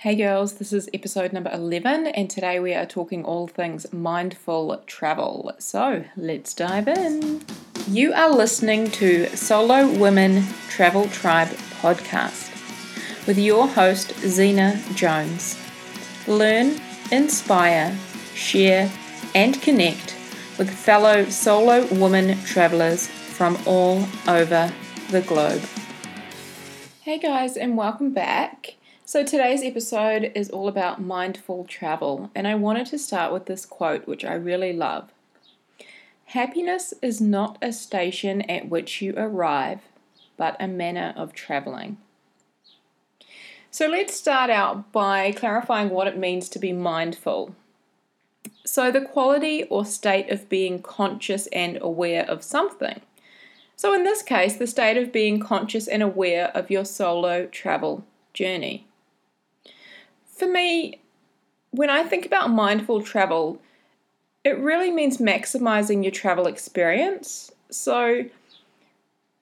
Hey girls, this is episode number 11, and today we are talking all things mindful travel. So let's dive in. You are listening to Solo Women Travel Tribe podcast with your host, Zena Jones. Learn, inspire, share, and connect with fellow solo women travelers from all over the globe. Hey guys, and welcome back. So, today's episode is all about mindful travel, and I wanted to start with this quote, which I really love Happiness is not a station at which you arrive, but a manner of traveling. So, let's start out by clarifying what it means to be mindful. So, the quality or state of being conscious and aware of something. So, in this case, the state of being conscious and aware of your solo travel journey for me, when I think about mindful travel, it really means maximizing your travel experience. So,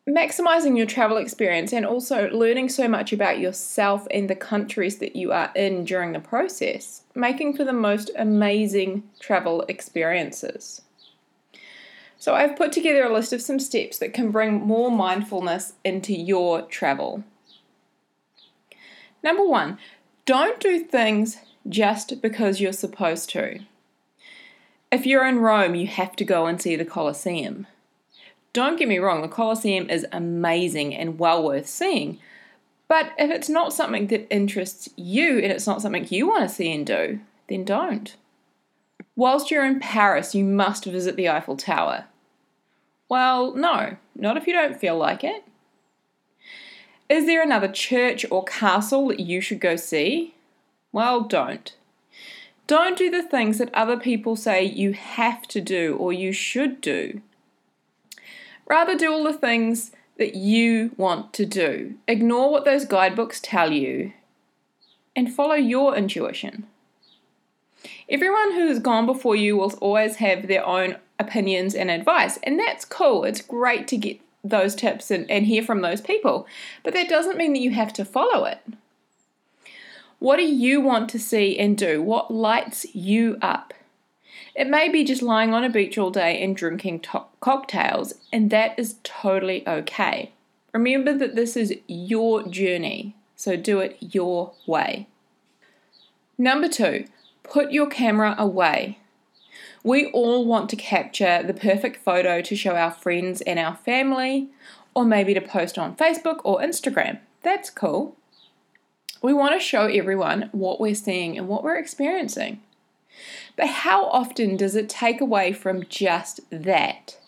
maximizing your travel experience and also learning so much about yourself and the countries that you are in during the process, making for the most amazing travel experiences. So, I've put together a list of some steps that can bring more mindfulness into your travel. Number one, don't do things just because you're supposed to. If you're in Rome, you have to go and see the Colosseum. Don't get me wrong, the Colosseum is amazing and well worth seeing. But if it's not something that interests you and it's not something you want to see and do, then don't. Whilst you're in Paris, you must visit the Eiffel Tower. Well, no, not if you don't feel like it. Is there another church or castle that you should go see? Well, don't. Don't do the things that other people say you have to do or you should do. Rather, do all the things that you want to do. Ignore what those guidebooks tell you and follow your intuition. Everyone who has gone before you will always have their own opinions and advice, and that's cool. It's great to get those tips and, and hear from those people. But that doesn't mean that you have to follow it. What do you want to see and do? What lights you up? It may be just lying on a beach all day and drinking to- cocktails, and that is totally okay. Remember that this is your journey, so do it your way. Number two, put your camera away. We all want to capture the perfect photo to show our friends and our family, or maybe to post on Facebook or Instagram. That's cool. We want to show everyone what we're seeing and what we're experiencing. But how often does it take away from just that?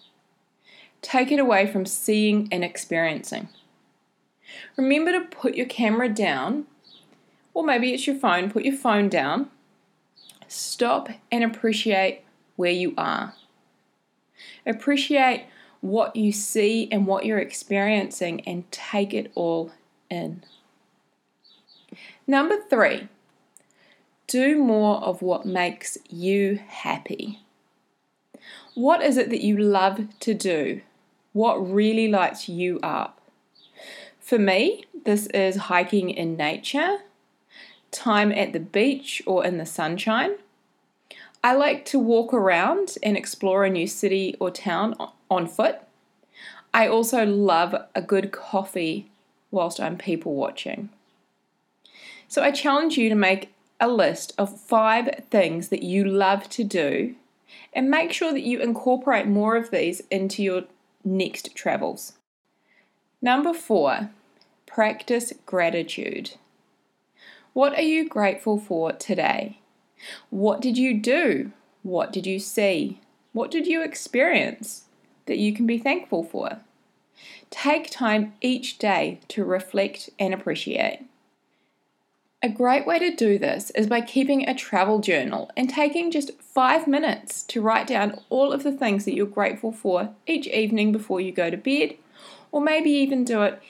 Take it away from seeing and experiencing. Remember to put your camera down, or maybe it's your phone, put your phone down, stop and appreciate where you are. Appreciate what you see and what you're experiencing and take it all in. Number three, do more of what makes you happy. What is it that you love to do? What really lights you up? For me, this is hiking in nature, time at the beach or in the sunshine I like to walk around and explore a new city or town on foot. I also love a good coffee whilst I'm people watching. So I challenge you to make a list of five things that you love to do and make sure that you incorporate more of these into your next travels. Number four, practice gratitude. What are you grateful for today? What did you do? What did you see? What did you experience that you can be thankful for? Take time each day to reflect and appreciate. A great way to do this is by keeping a travel journal and taking just five minutes to write down all of the things that you're grateful for each evening before you go to bed, or maybe even do it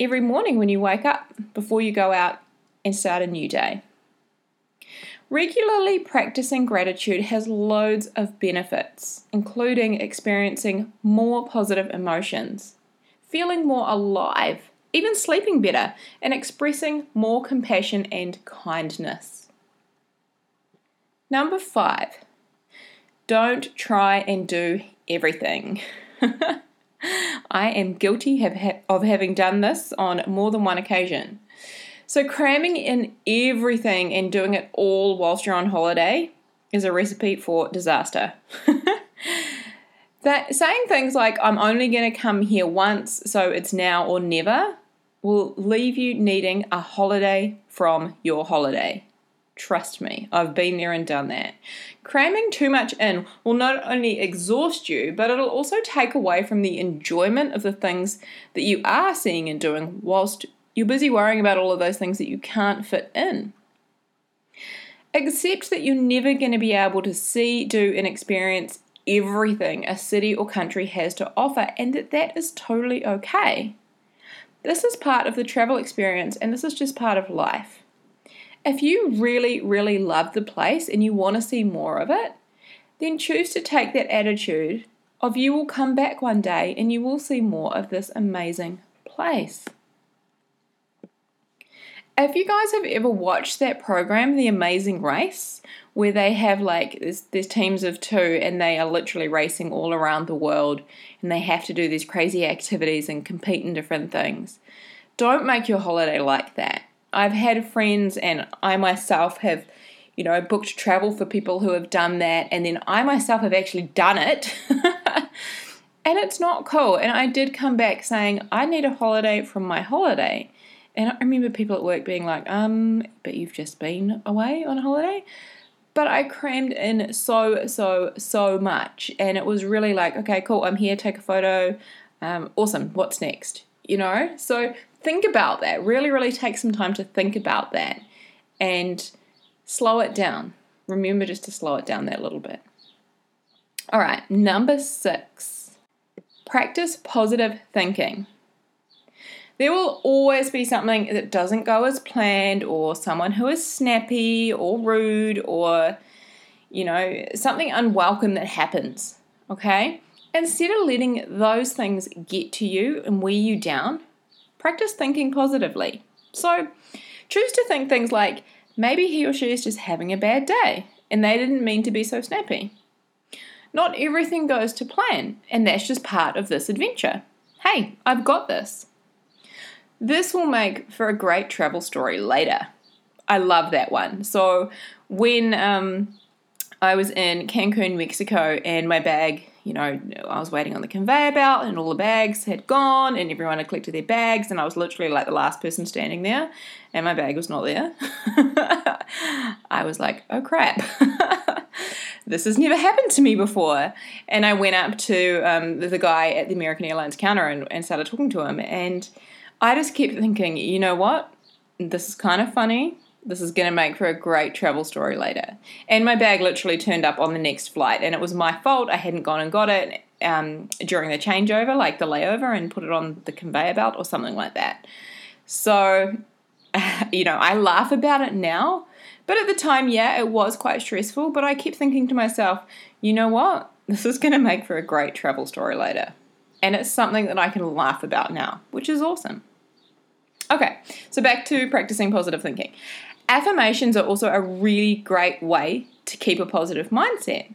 every morning when you wake up before you go out and start a new day. Regularly practicing gratitude has loads of benefits, including experiencing more positive emotions, feeling more alive, even sleeping better, and expressing more compassion and kindness. Number five, don't try and do everything. I am guilty of having done this on more than one occasion. So, cramming in everything and doing it all whilst you're on holiday is a recipe for disaster. that saying things like I'm only going to come here once, so it's now or never will leave you needing a holiday from your holiday. Trust me, I've been there and done that. Cramming too much in will not only exhaust you, but it'll also take away from the enjoyment of the things that you are seeing and doing whilst you're busy worrying about all of those things that you can't fit in. Accept that you're never going to be able to see, do, and experience everything a city or country has to offer, and that that is totally okay. This is part of the travel experience, and this is just part of life. If you really, really love the place and you want to see more of it, then choose to take that attitude of you will come back one day and you will see more of this amazing place. If you guys have ever watched that program, The Amazing Race, where they have like there's, there's teams of two and they are literally racing all around the world and they have to do these crazy activities and compete in different things. Don't make your holiday like that. I've had friends and I myself have, you know, booked travel for people who have done that, and then I myself have actually done it. and it's not cool. And I did come back saying, I need a holiday from my holiday. And I remember people at work being like, um, but you've just been away on holiday. But I crammed in so, so, so much. And it was really like, okay, cool, I'm here, take a photo. Um, awesome, what's next? You know? So think about that. Really, really take some time to think about that and slow it down. Remember just to slow it down that little bit. All right, number six practice positive thinking. There will always be something that doesn't go as planned, or someone who is snappy or rude, or you know, something unwelcome that happens. Okay? Instead of letting those things get to you and wear you down, practice thinking positively. So choose to think things like maybe he or she is just having a bad day and they didn't mean to be so snappy. Not everything goes to plan, and that's just part of this adventure. Hey, I've got this. This will make for a great travel story later. I love that one. So when um, I was in Cancun, Mexico, and my bag, you know, I was waiting on the conveyor belt, and all the bags had gone, and everyone had collected their bags, and I was literally like the last person standing there, and my bag was not there. I was like, oh crap. this has never happened to me before. And I went up to um, the guy at the American Airlines counter and, and started talking to him. And I just keep thinking, you know what? This is kind of funny. This is going to make for a great travel story later. And my bag literally turned up on the next flight, and it was my fault. I hadn't gone and got it um, during the changeover, like the layover, and put it on the conveyor belt or something like that. So, you know, I laugh about it now, but at the time, yeah, it was quite stressful. But I kept thinking to myself, you know what? This is going to make for a great travel story later. And it's something that I can laugh about now, which is awesome. Okay, so back to practicing positive thinking. Affirmations are also a really great way to keep a positive mindset.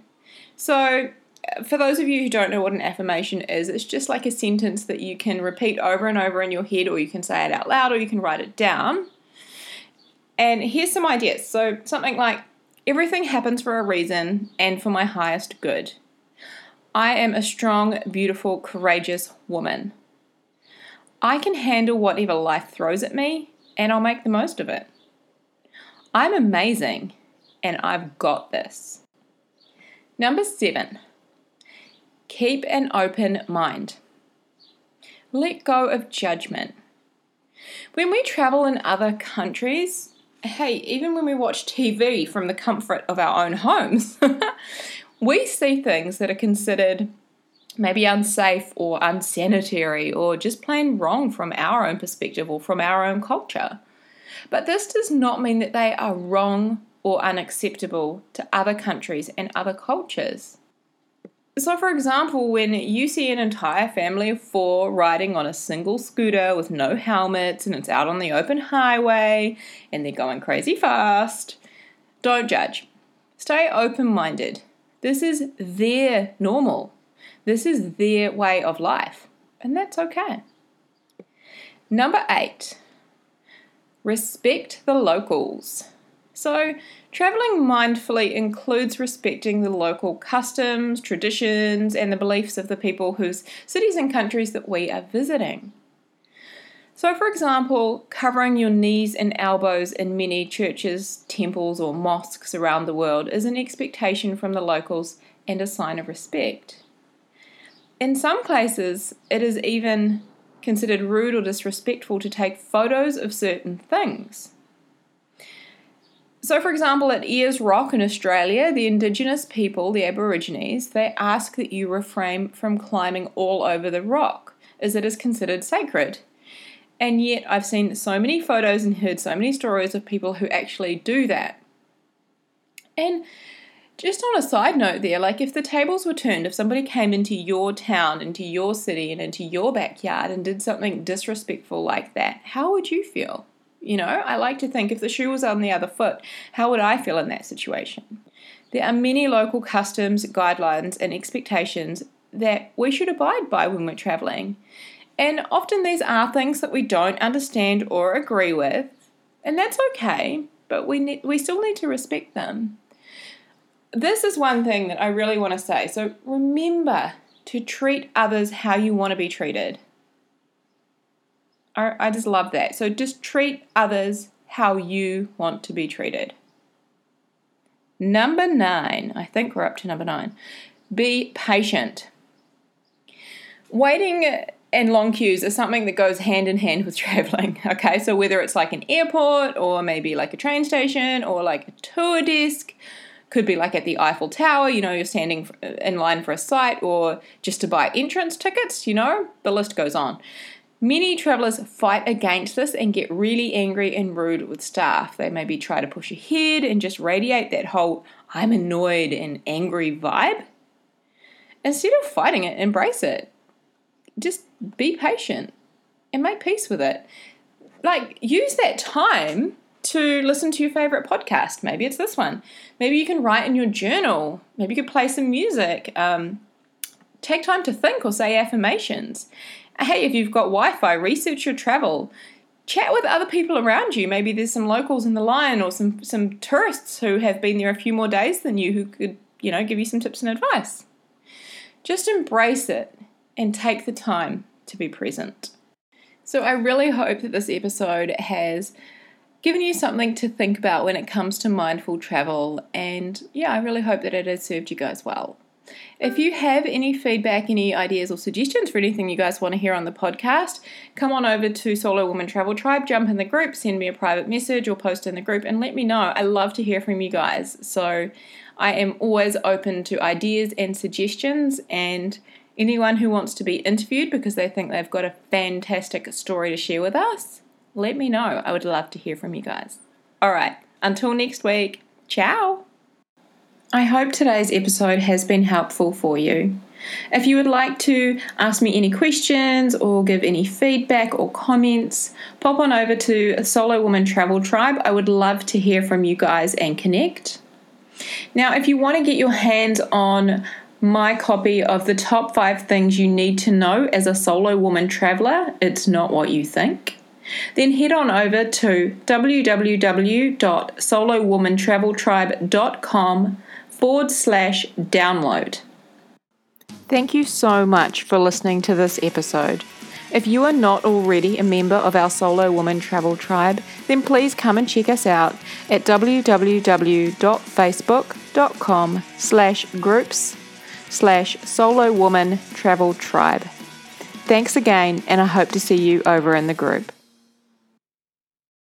So, uh, for those of you who don't know what an affirmation is, it's just like a sentence that you can repeat over and over in your head, or you can say it out loud, or you can write it down. And here's some ideas. So, something like, Everything happens for a reason and for my highest good. I am a strong, beautiful, courageous woman. I can handle whatever life throws at me, and I'll make the most of it. I'm amazing, and I've got this. Number seven, keep an open mind. Let go of judgment. When we travel in other countries, hey, even when we watch TV from the comfort of our own homes, we see things that are considered maybe unsafe or unsanitary or just plain wrong from our own perspective or from our own culture. But this does not mean that they are wrong or unacceptable to other countries and other cultures. So, for example, when you see an entire family of four riding on a single scooter with no helmets and it's out on the open highway and they're going crazy fast, don't judge. Stay open minded. This is their normal, this is their way of life, and that's okay. Number eight, respect the locals. So, traveling mindfully includes respecting the local customs, traditions, and the beliefs of the people whose cities and countries that we are visiting. So, for example, covering your knees and elbows in many churches, temples, or mosques around the world is an expectation from the locals and a sign of respect. In some places, it is even considered rude or disrespectful to take photos of certain things. So, for example, at Ayers Rock in Australia, the Indigenous people, the Aborigines, they ask that you refrain from climbing all over the rock, as it is considered sacred. And yet, I've seen so many photos and heard so many stories of people who actually do that. And just on a side note, there, like if the tables were turned, if somebody came into your town, into your city, and into your backyard and did something disrespectful like that, how would you feel? You know, I like to think if the shoe was on the other foot, how would I feel in that situation? There are many local customs, guidelines, and expectations that we should abide by when we're traveling. And often these are things that we don't understand or agree with, and that's okay, but we need, we still need to respect them. This is one thing that I really want to say. So remember to treat others how you want to be treated. I, just love that. So just treat others how you want to be treated. Number nine, I think we're up to number nine. Be patient. Waiting and long queues is something that goes hand in hand with traveling. Okay, so whether it's like an airport or maybe like a train station or like a tour desk, could be like at the Eiffel Tower, you know, you're standing uh, in line for a site or just to buy entrance tickets, you know, the list goes on. Many travelers fight against this and get really angry and rude with staff. They maybe try to push ahead and just radiate that whole I'm annoyed and angry vibe. Instead of fighting it, embrace it. Just be patient and make peace with it. Like, use that time to listen to your favorite podcast. Maybe it's this one. Maybe you can write in your journal. Maybe you could play some music. Um, take time to think or say affirmations hey, if you've got Wi Fi, research your travel. Chat with other people around you. Maybe there's some locals in the line or some, some tourists who have been there a few more days than you who could, you know, give you some tips and advice. Just embrace it and take the time to be present. So, I really hope that this episode has given you something to think about when it comes to mindful travel. And yeah, I really hope that it has served you guys well. If you have any feedback, any ideas or suggestions for anything you guys want to hear on the podcast, come on over to Solo Woman Travel Tribe, jump in the group, send me a private message or post in the group and let me know. I love to hear from you guys. So I am always open to ideas and suggestions and anyone who wants to be interviewed because they think they've got a fantastic story to share with us, let me know. I would love to hear from you guys. All right, until next week, ciao. I hope today's episode has been helpful for you. If you would like to ask me any questions or give any feedback or comments, pop on over to Solo Woman Travel Tribe. I would love to hear from you guys and connect. Now, if you want to get your hands on my copy of the top five things you need to know as a solo woman traveler, it's not what you think. Then head on over to www.solowomantraveltribe.com forward slash download. Thank you so much for listening to this episode. If you are not already a member of our Solo Woman Travel Tribe, then please come and check us out at www.facebook.com slash groups slash solo woman travel tribe. Thanks again, and I hope to see you over in the group.